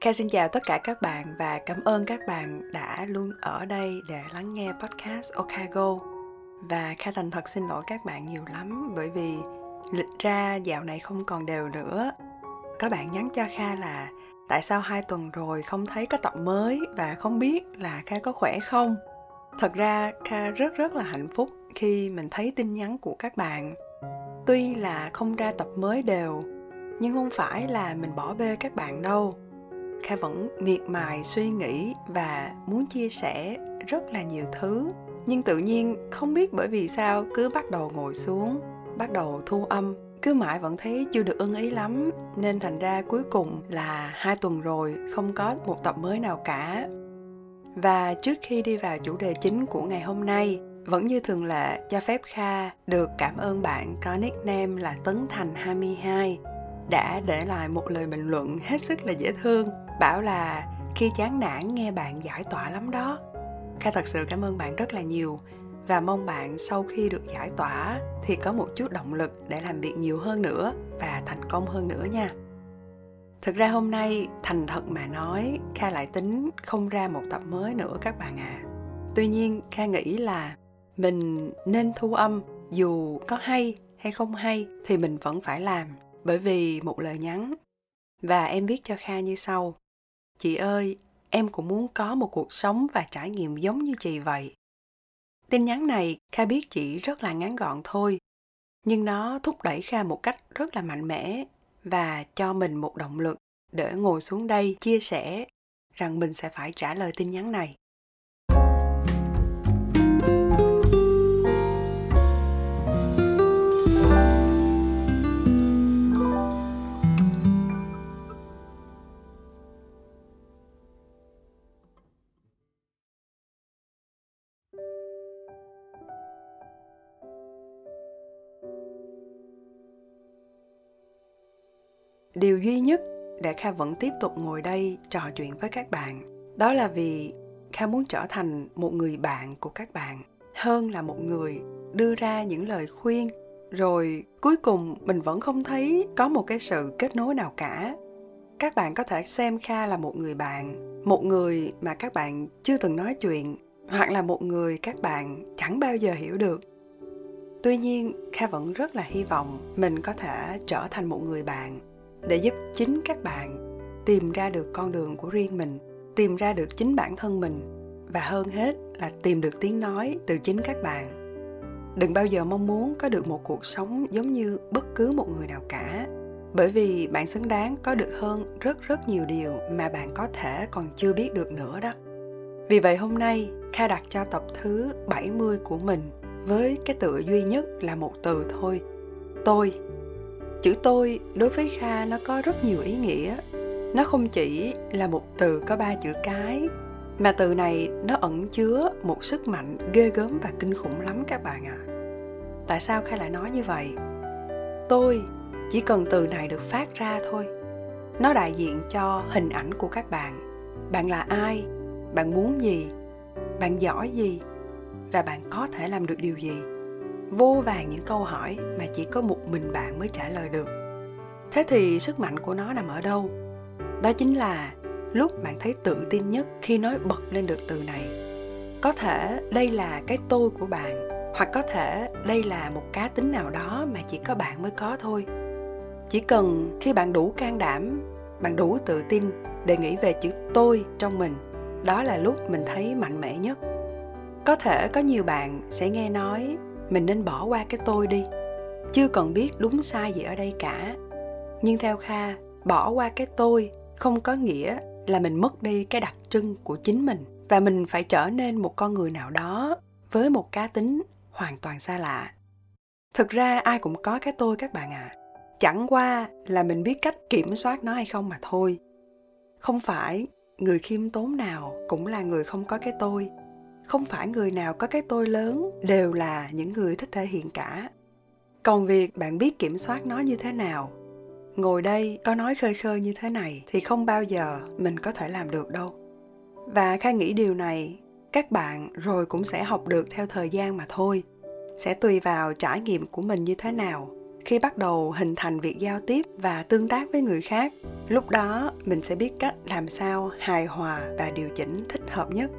Kha xin chào tất cả các bạn và cảm ơn các bạn đã luôn ở đây để lắng nghe podcast Okago. Và Kha thành thật xin lỗi các bạn nhiều lắm bởi vì lịch ra dạo này không còn đều nữa. Có bạn nhắn cho Kha là tại sao hai tuần rồi không thấy có tập mới và không biết là Kha có khỏe không. Thật ra Kha rất rất là hạnh phúc khi mình thấy tin nhắn của các bạn. Tuy là không ra tập mới đều, nhưng không phải là mình bỏ bê các bạn đâu kha vẫn miệt mài suy nghĩ và muốn chia sẻ rất là nhiều thứ. Nhưng tự nhiên không biết bởi vì sao cứ bắt đầu ngồi xuống, bắt đầu thu âm. Cứ mãi vẫn thấy chưa được ưng ý lắm. Nên thành ra cuối cùng là hai tuần rồi không có một tập mới nào cả. Và trước khi đi vào chủ đề chính của ngày hôm nay, vẫn như thường lệ cho phép Kha được cảm ơn bạn có nickname là Tấn Thành 22 đã để lại một lời bình luận hết sức là dễ thương bảo là khi chán nản, nghe bạn giải tỏa lắm đó. Kha thật sự cảm ơn bạn rất là nhiều và mong bạn sau khi được giải tỏa thì có một chút động lực để làm việc nhiều hơn nữa và thành công hơn nữa nha. Thực ra hôm nay, thành thật mà nói, kha lại tính không ra một tập mới nữa các bạn ạ. À. tuy nhiên, kha nghĩ là mình nên thu âm, dù có hay hay không hay thì mình vẫn phải làm bởi vì một lời nhắn. Và em viết cho kha như sau chị ơi, em cũng muốn có một cuộc sống và trải nghiệm giống như chị vậy. Tin nhắn này kha biết chỉ rất là ngắn gọn thôi, nhưng nó thúc đẩy kha một cách rất là mạnh mẽ và cho mình một động lực để ngồi xuống đây chia sẻ rằng mình sẽ phải trả lời tin nhắn này. Điều duy nhất để kha vẫn tiếp tục ngồi đây trò chuyện với các bạn, đó là vì kha muốn trở thành một người bạn của các bạn hơn là một người đưa ra những lời khuyên. Rồi cuối cùng mình vẫn không thấy có một cái sự kết nối nào cả. Các bạn có thể xem kha là một người bạn, một người mà các bạn chưa từng nói chuyện, hoặc là một người các bạn chẳng bao giờ hiểu được. Tuy nhiên, kha vẫn rất là hy vọng mình có thể trở thành một người bạn để giúp chính các bạn tìm ra được con đường của riêng mình tìm ra được chính bản thân mình và hơn hết là tìm được tiếng nói từ chính các bạn đừng bao giờ mong muốn có được một cuộc sống giống như bất cứ một người nào cả bởi vì bạn xứng đáng có được hơn rất rất nhiều điều mà bạn có thể còn chưa biết được nữa đó. Vì vậy hôm nay, Kha đặt cho tập thứ 70 của mình với cái tựa duy nhất là một từ thôi. Tôi chữ tôi đối với kha nó có rất nhiều ý nghĩa. Nó không chỉ là một từ có ba chữ cái, mà từ này nó ẩn chứa một sức mạnh ghê gớm và kinh khủng lắm các bạn ạ. À. tại sao kha lại nói như vậy? Tôi chỉ cần từ này được phát ra thôi. Nó đại diện cho hình ảnh của các bạn. Bạn là ai? Bạn muốn gì? Bạn giỏi gì? Và bạn có thể làm được điều gì? Vô vàng những câu hỏi mà chỉ có một mình bạn mới trả lời được. Thế thì sức mạnh của nó nằm ở đâu? Đó chính là lúc bạn thấy tự tin nhất khi nói bật lên được từ này. Có thể đây là cái tôi của bạn, hoặc có thể đây là một cá tính nào đó mà chỉ có bạn mới có thôi. Chỉ cần khi bạn đủ can đảm, bạn đủ tự tin để nghĩ về chữ tôi trong mình, đó là lúc mình thấy mạnh mẽ nhất. Có thể có nhiều bạn sẽ nghe nói mình nên bỏ qua cái tôi đi. Chưa cần biết đúng sai gì ở đây cả. Nhưng theo kha, bỏ qua cái tôi không có nghĩa là mình mất đi cái đặc trưng của chính mình. Và mình phải trở nên một con người nào đó với một cá tính hoàn toàn xa lạ. Thực ra ai cũng có cái tôi các bạn ạ. À. chẳng qua là mình biết cách kiểm soát nó hay không mà thôi. Không phải người khiêm tốn nào cũng là người không có cái tôi không phải người nào có cái tôi lớn đều là những người thích thể hiện cả. Còn việc bạn biết kiểm soát nó như thế nào, ngồi đây có nói khơi khơi như thế này thì không bao giờ mình có thể làm được đâu. Và khai nghĩ điều này, các bạn rồi cũng sẽ học được theo thời gian mà thôi. Sẽ tùy vào trải nghiệm của mình như thế nào. Khi bắt đầu hình thành việc giao tiếp và tương tác với người khác, lúc đó mình sẽ biết cách làm sao hài hòa và điều chỉnh thích hợp nhất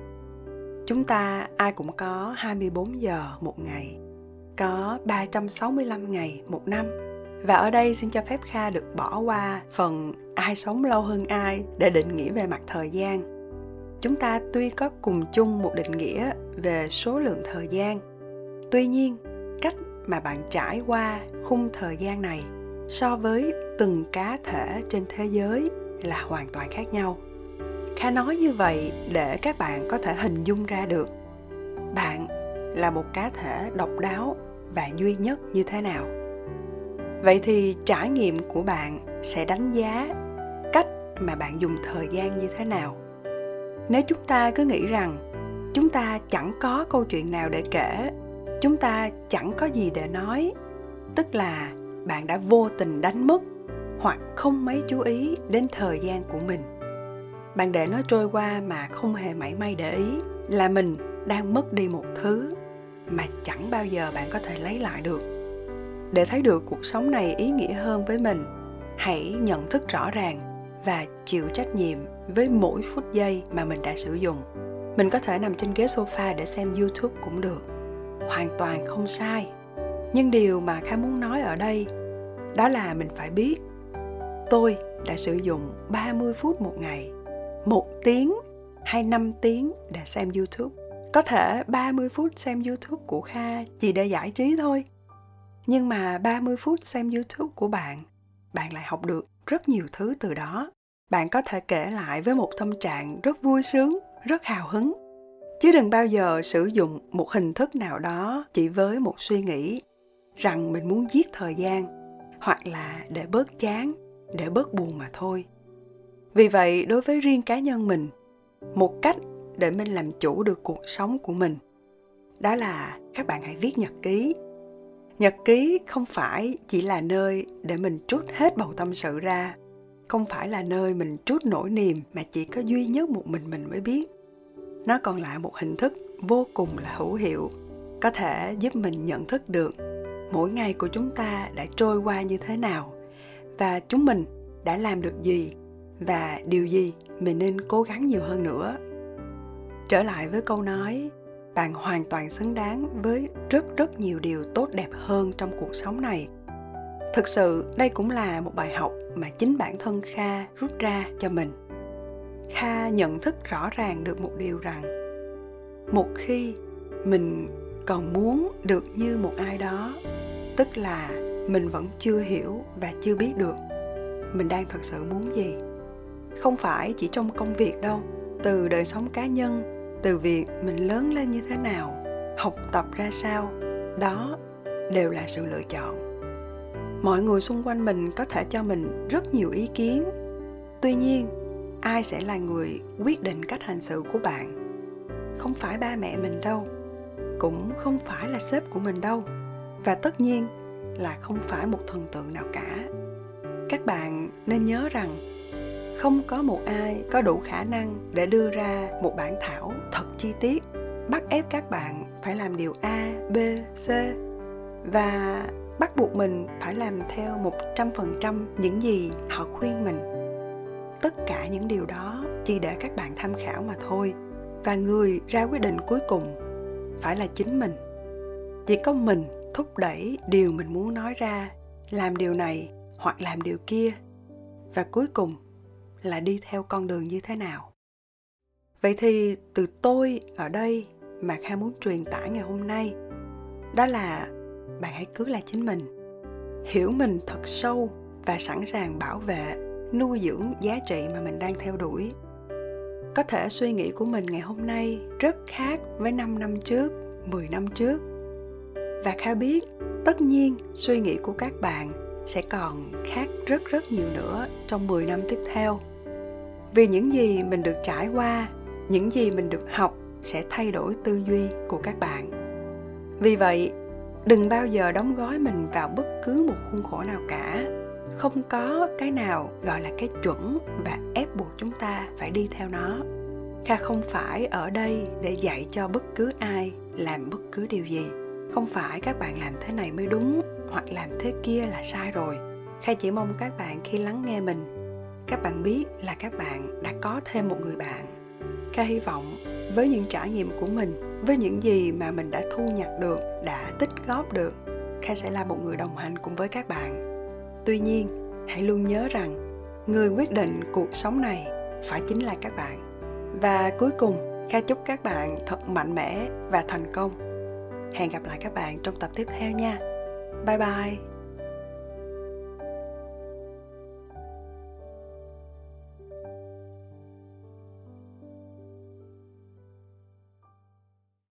chúng ta ai cũng có 24 giờ một ngày có 365 ngày một năm và ở đây xin cho phép Kha được bỏ qua phần ai sống lâu hơn ai để định nghĩa về mặt thời gian. Chúng ta tuy có cùng chung một định nghĩa về số lượng thời gian, tuy nhiên cách mà bạn trải qua khung thời gian này so với từng cá thể trên thế giới là hoàn toàn khác nhau. Kha nói như vậy để các bạn có thể hình dung ra được bạn là một cá thể độc đáo và duy nhất như thế nào. Vậy thì trải nghiệm của bạn sẽ đánh giá cách mà bạn dùng thời gian như thế nào. Nếu chúng ta cứ nghĩ rằng chúng ta chẳng có câu chuyện nào để kể, chúng ta chẳng có gì để nói, tức là bạn đã vô tình đánh mất hoặc không mấy chú ý đến thời gian của mình bạn để nó trôi qua mà không hề mảy may để ý là mình đang mất đi một thứ mà chẳng bao giờ bạn có thể lấy lại được. Để thấy được cuộc sống này ý nghĩa hơn với mình, hãy nhận thức rõ ràng và chịu trách nhiệm với mỗi phút giây mà mình đã sử dụng. Mình có thể nằm trên ghế sofa để xem youtube cũng được. Hoàn toàn không sai. Nhưng điều mà khá muốn nói ở đây, đó là mình phải biết, tôi đã sử dụng 30 phút một ngày một tiếng hay 5 tiếng để xem YouTube. Có thể 30 phút xem YouTube của Kha chỉ để giải trí thôi. Nhưng mà 30 phút xem YouTube của bạn, bạn lại học được rất nhiều thứ từ đó. Bạn có thể kể lại với một tâm trạng rất vui sướng, rất hào hứng. Chứ đừng bao giờ sử dụng một hình thức nào đó chỉ với một suy nghĩ rằng mình muốn giết thời gian hoặc là để bớt chán, để bớt buồn mà thôi vì vậy, đối với riêng cá nhân mình, một cách để mình làm chủ được cuộc sống của mình, đó là các bạn hãy viết nhật ký. Nhật ký không phải chỉ là nơi để mình trút hết bầu tâm sự ra, không phải là nơi mình trút nỗi niềm mà chỉ có duy nhất một mình mình mới biết. Nó còn là một hình thức vô cùng là hữu hiệu, có thể giúp mình nhận thức được mỗi ngày của chúng ta đã trôi qua như thế nào và chúng mình đã làm được gì và điều gì mình nên cố gắng nhiều hơn nữa? Trở lại với câu nói, bạn hoàn toàn xứng đáng với rất rất nhiều điều tốt đẹp hơn trong cuộc sống này. Thực sự, đây cũng là một bài học mà chính bản thân kha rút ra cho mình. Kha nhận thức rõ ràng được một điều rằng, một khi mình còn muốn được như một ai đó, tức là mình vẫn chưa hiểu và chưa biết được mình đang thật sự muốn gì không phải chỉ trong công việc đâu, từ đời sống cá nhân, từ việc mình lớn lên như thế nào, học tập ra sao, đó đều là sự lựa chọn. Mọi người xung quanh mình có thể cho mình rất nhiều ý kiến. Tuy nhiên, ai sẽ là người quyết định cách hành xử của bạn? Không phải ba mẹ mình đâu, cũng không phải là sếp của mình đâu, và tất nhiên là không phải một thần tượng nào cả. Các bạn nên nhớ rằng không có một ai có đủ khả năng để đưa ra một bản thảo thật chi tiết. Bắt ép các bạn phải làm điều a, b, c và bắt buộc mình phải làm theo một trăm phần trăm những gì họ khuyên mình. Tất cả những điều đó chỉ để các bạn tham khảo mà thôi và người ra quyết định cuối cùng phải là chính mình. Chỉ có mình thúc đẩy điều mình muốn nói ra, làm điều này hoặc làm điều kia. Và cuối cùng là đi theo con đường như thế nào? Vậy thì từ tôi ở đây mà kha muốn truyền tải ngày hôm nay đó là bạn hãy cứ là chính mình hiểu mình thật sâu và sẵn sàng bảo vệ nuôi dưỡng giá trị mà mình đang theo đuổi. Có thể suy nghĩ của mình ngày hôm nay rất khác với 5 năm trước, 10 năm trước. Và Kha biết, tất nhiên suy nghĩ của các bạn sẽ còn khác rất rất nhiều nữa trong 10 năm tiếp theo vì những gì mình được trải qua, những gì mình được học sẽ thay đổi tư duy của các bạn. Vì vậy, đừng bao giờ đóng gói mình vào bất cứ một khuôn khổ nào cả. Không có cái nào gọi là cái chuẩn và ép buộc chúng ta phải đi theo nó. Kha không phải ở đây để dạy cho bất cứ ai làm bất cứ điều gì. Không phải các bạn làm thế này mới đúng hoặc làm thế kia là sai rồi. Kha chỉ mong các bạn khi lắng nghe mình các bạn biết là các bạn đã có thêm một người bạn. Kha hy vọng với những trải nghiệm của mình, với những gì mà mình đã thu nhặt được, đã tích góp được, kha sẽ là một người đồng hành cùng với các bạn. Tuy nhiên, hãy luôn nhớ rằng, người quyết định cuộc sống này phải chính là các bạn. Và cuối cùng, kha chúc các bạn thật mạnh mẽ và thành công. Hẹn gặp lại các bạn trong tập tiếp theo nha. Bye bye.